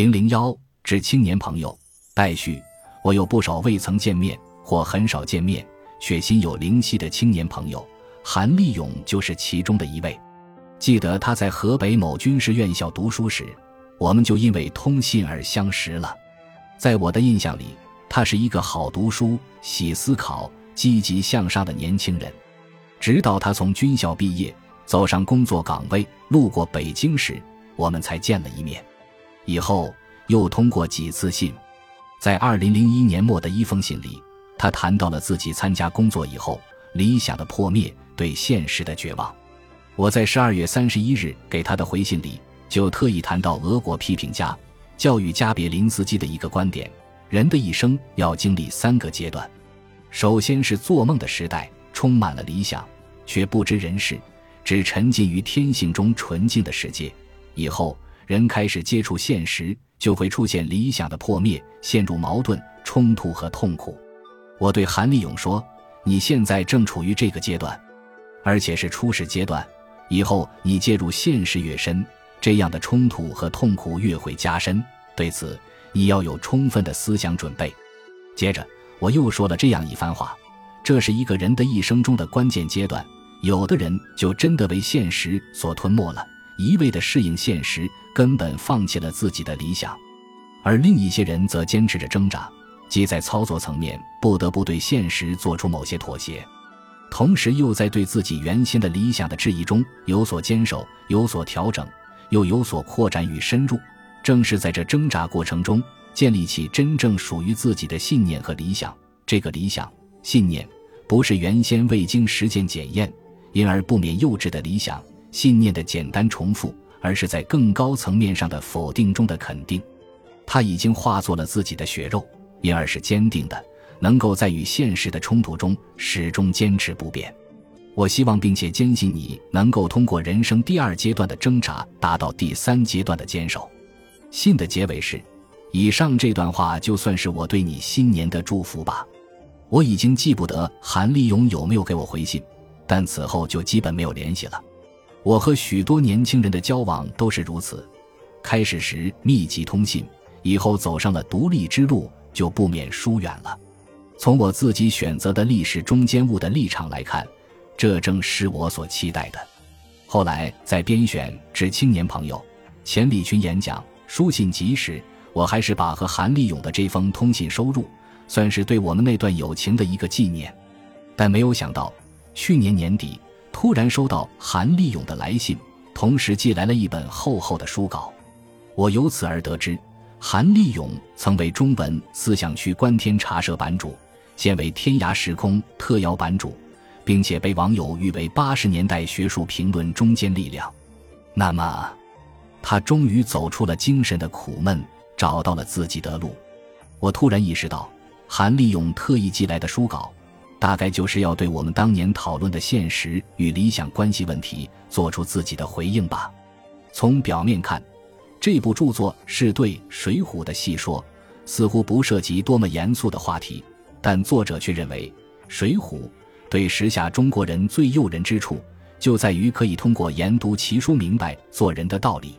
零零幺致青年朋友，待续。我有不少未曾见面或很少见面却心有灵犀的青年朋友，韩立勇就是其中的一位。记得他在河北某军事院校读书时，我们就因为通信而相识了。在我的印象里，他是一个好读书、喜思考、积极向上的年轻人。直到他从军校毕业，走上工作岗位，路过北京时，我们才见了一面。以后又通过几次信，在二零零一年末的一封信里，他谈到了自己参加工作以后理想的破灭，对现实的绝望。我在十二月三十一日给他的回信里，就特意谈到俄国批评家、教育家别林斯基的一个观点：人的一生要经历三个阶段，首先是做梦的时代，充满了理想，却不知人事，只沉浸于天性中纯净的世界。以后人开始接触现实，就会出现理想的破灭，陷入矛盾、冲突和痛苦。我对韩立勇说：“你现在正处于这个阶段，而且是初始阶段。”以后你介入现实越深，这样的冲突和痛苦越会加深。对此，你要有充分的思想准备。接着，我又说了这样一番话：这是一个人的一生中的关键阶段。有的人就真的为现实所吞没了，一味的适应现实，根本放弃了自己的理想；而另一些人则坚持着挣扎，即在操作层面不得不对现实做出某些妥协。同时，又在对自己原先的理想的质疑中有所坚守、有所调整，又有所扩展与深入。正是在这挣扎过程中，建立起真正属于自己的信念和理想。这个理想、信念，不是原先未经实践检验，因而不免幼稚的理想、信念的简单重复，而是在更高层面上的否定中的肯定。它已经化作了自己的血肉，因而是坚定的。能够在与现实的冲突中始终坚持不变，我希望并且坚信你能够通过人生第二阶段的挣扎，达到第三阶段的坚守。信的结尾是：以上这段话就算是我对你新年的祝福吧。我已经记不得韩立勇有没有给我回信，但此后就基本没有联系了。我和许多年轻人的交往都是如此，开始时密集通信，以后走上了独立之路，就不免疏远了。从我自己选择的历史中间物的立场来看，这正是我所期待的。后来在编选致青年朋友钱理群演讲书信集时，我还是把和韩立勇的这封通信收入，算是对我们那段友情的一个纪念。但没有想到，去年年底突然收到韩立勇的来信，同时寄来了一本厚厚的书稿。我由此而得知，韩立勇曾为中文思想区观天茶社版主。现为天涯时空特邀版主，并且被网友誉为八十年代学术评论中坚力量。那么，他终于走出了精神的苦闷，找到了自己的路。我突然意识到，韩立勇特意寄来的书稿，大概就是要对我们当年讨论的现实与理想关系问题做出自己的回应吧。从表面看，这部著作是对《水浒》的细说，似乎不涉及多么严肃的话题。但作者却认为，《水浒》对时下中国人最诱人之处，就在于可以通过研读奇书明白做人的道理。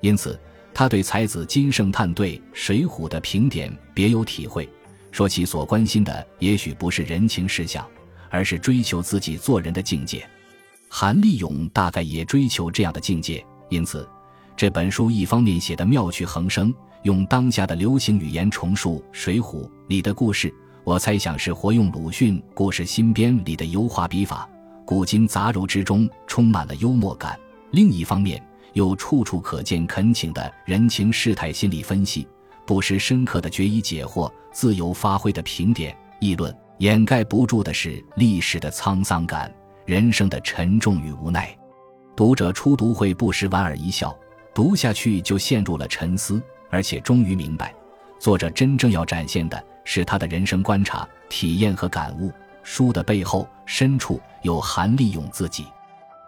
因此，他对才子金圣叹对《水浒》的评点别有体会，说其所关心的也许不是人情世相，而是追求自己做人的境界。韩立勇大概也追求这样的境界，因此，这本书一方面写得妙趣横生，用当下的流行语言重述《水浒》里的故事。我猜想是活用鲁迅《故事新编》里的油画笔法，古今杂糅之中充满了幽默感；另一方面，又处处可见恳请的人情世态心理分析，不失深刻的决疑解惑、自由发挥的评点议论，掩盖不住的是历史的沧桑感、人生的沉重与无奈。读者初读会不时莞尔一笑，读下去就陷入了沉思，而且终于明白，作者真正要展现的。是他的人生观察、体验和感悟。书的背后深处有韩立勇自己。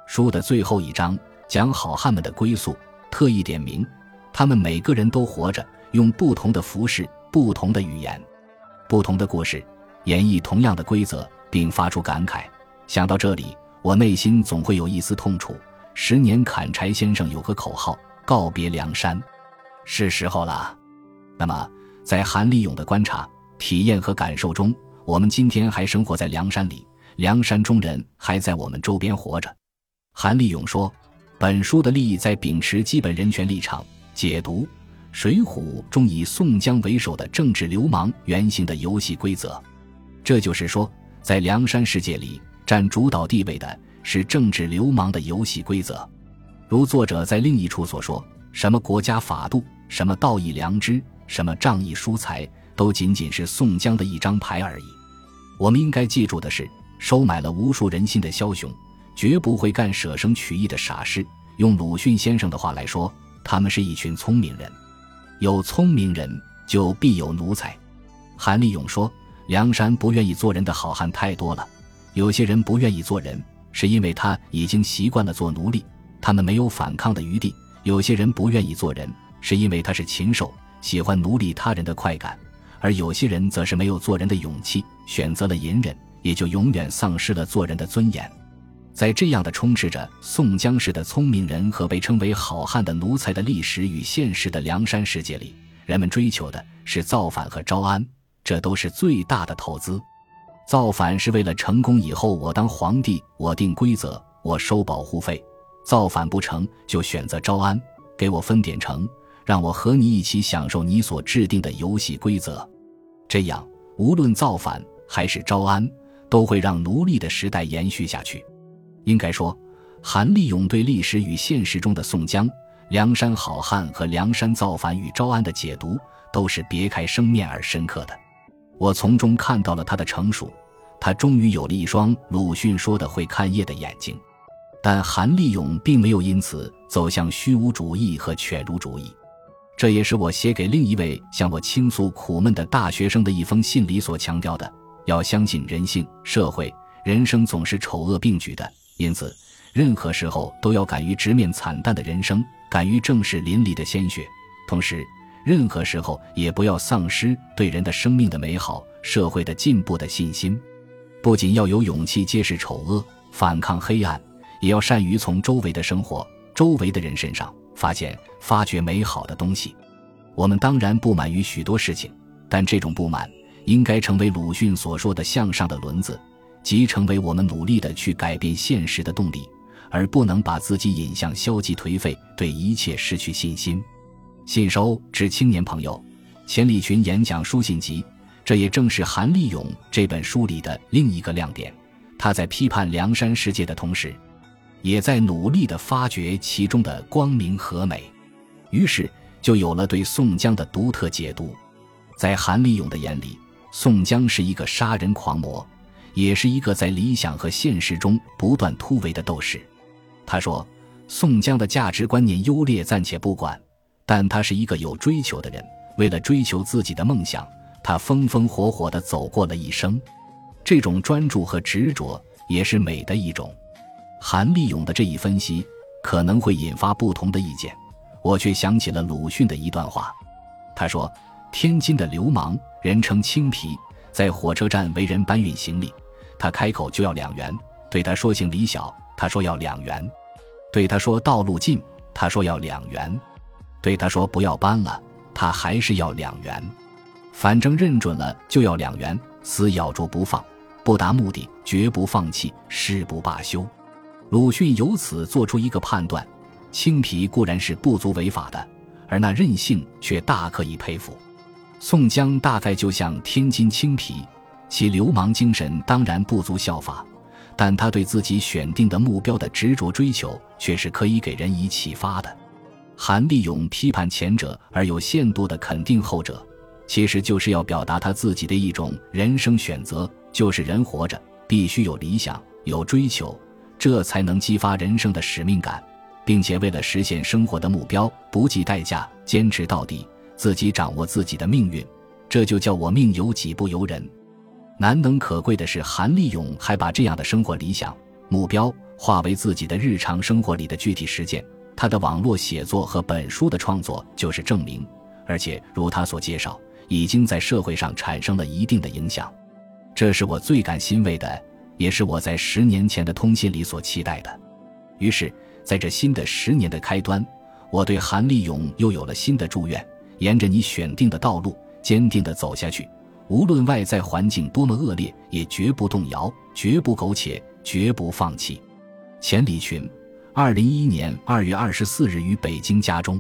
书的最后一章讲好汉们的归宿，特意点名，他们每个人都活着，用不同的服饰、不同的语言、不同的故事，演绎同样的规则，并发出感慨。想到这里，我内心总会有一丝痛楚。十年砍柴先生有个口号：告别梁山。是时候了。那么，在韩立勇的观察、体验和感受中，我们今天还生活在梁山里，梁山中人还在我们周边活着。韩立勇说：“本书的利益在秉持基本人权立场，解读《水浒》中以宋江为首的政治流氓原型的游戏规则。这就是说，在梁山世界里，占主导地位的是政治流氓的游戏规则。如作者在另一处所说：‘什么国家法度，什么道义良知，什么仗义疏财，都仅仅是宋江的一张牌而已。’我们应该记住的是，收买了无数人心的枭雄。”绝不会干舍生取义的傻事。用鲁迅先生的话来说，他们是一群聪明人。有聪明人，就必有奴才。韩立勇说：“梁山不愿意做人的好汉太多了。有些人不愿意做人，是因为他已经习惯了做奴隶，他们没有反抗的余地；有些人不愿意做人，是因为他是禽兽，喜欢奴隶他人的快感；而有些人则是没有做人的勇气，选择了隐忍，也就永远丧失了做人的尊严。”在这样的充斥着宋江式的聪明人和被称为好汉的奴才的历史与现实的梁山世界里，人们追求的是造反和招安，这都是最大的投资。造反是为了成功以后我当皇帝，我定规则，我收保护费；造反不成就选择招安，给我分点成，让我和你一起享受你所制定的游戏规则。这样，无论造反还是招安，都会让奴隶的时代延续下去。应该说，韩立勇对历史与现实中的宋江、梁山好汉和梁山造反与招安的解读，都是别开生面而深刻的。我从中看到了他的成熟，他终于有了一双鲁迅说的会看夜的眼睛。但韩立勇并没有因此走向虚无主义和犬儒主义，这也是我写给另一位向我倾诉苦闷的大学生的一封信里所强调的：要相信人性、社会、人生总是丑恶并举的。因此，任何时候都要敢于直面惨淡的人生，敢于正视淋漓的鲜血。同时，任何时候也不要丧失对人的生命的美好、社会的进步的信心。不仅要有勇气揭示丑恶、反抗黑暗，也要善于从周围的生活、周围的人身上发现、发掘美好的东西。我们当然不满于许多事情，但这种不满应该成为鲁迅所说的向上的轮子。即成为我们努力的去改变现实的动力，而不能把自己引向消极颓废，对一切失去信心。信收致青年朋友，钱理群演讲书信集，这也正是韩立勇这本书里的另一个亮点。他在批判梁山世界的同时，也在努力的发掘其中的光明和美。于是就有了对宋江的独特解读。在韩立勇的眼里，宋江是一个杀人狂魔。也是一个在理想和现实中不断突围的斗士。他说：“宋江的价值观念优劣暂且不管，但他是一个有追求的人。为了追求自己的梦想，他风风火火地走过了一生。这种专注和执着也是美的一种。”韩立勇的这一分析可能会引发不同的意见，我却想起了鲁迅的一段话。他说：“天津的流氓，人称青皮，在火车站为人搬运行李。”他开口就要两元，对他说：“行李小。”他说要两元；对他说道路近，他说要两元；对他说不要搬了，他还是要两元。反正认准了就要两元，死咬住不放，不达目的绝不放弃，誓不罢休。鲁迅由此做出一个判断：青皮固然是不足为法的，而那韧性却大可以佩服。宋江大概就像天津青皮。其流氓精神当然不足效法，但他对自己选定的目标的执着追求却是可以给人以启发的。韩立勇批判前者而有限度的肯定后者，其实就是要表达他自己的一种人生选择：就是人活着必须有理想、有追求，这才能激发人生的使命感，并且为了实现生活的目标不计代价坚持到底，自己掌握自己的命运。这就叫我命由己不由人。难能可贵的是，韩立勇还把这样的生活理想目标化为自己的日常生活里的具体实践。他的网络写作和本书的创作就是证明，而且如他所介绍，已经在社会上产生了一定的影响。这是我最感欣慰的，也是我在十年前的通信里所期待的。于是，在这新的十年的开端，我对韩立勇又有了新的祝愿：沿着你选定的道路，坚定地走下去，无论外在环境多么恶劣，也绝不动摇，绝不苟且，绝不放弃。钱理群，二零一一年二月二十四日于北京家中。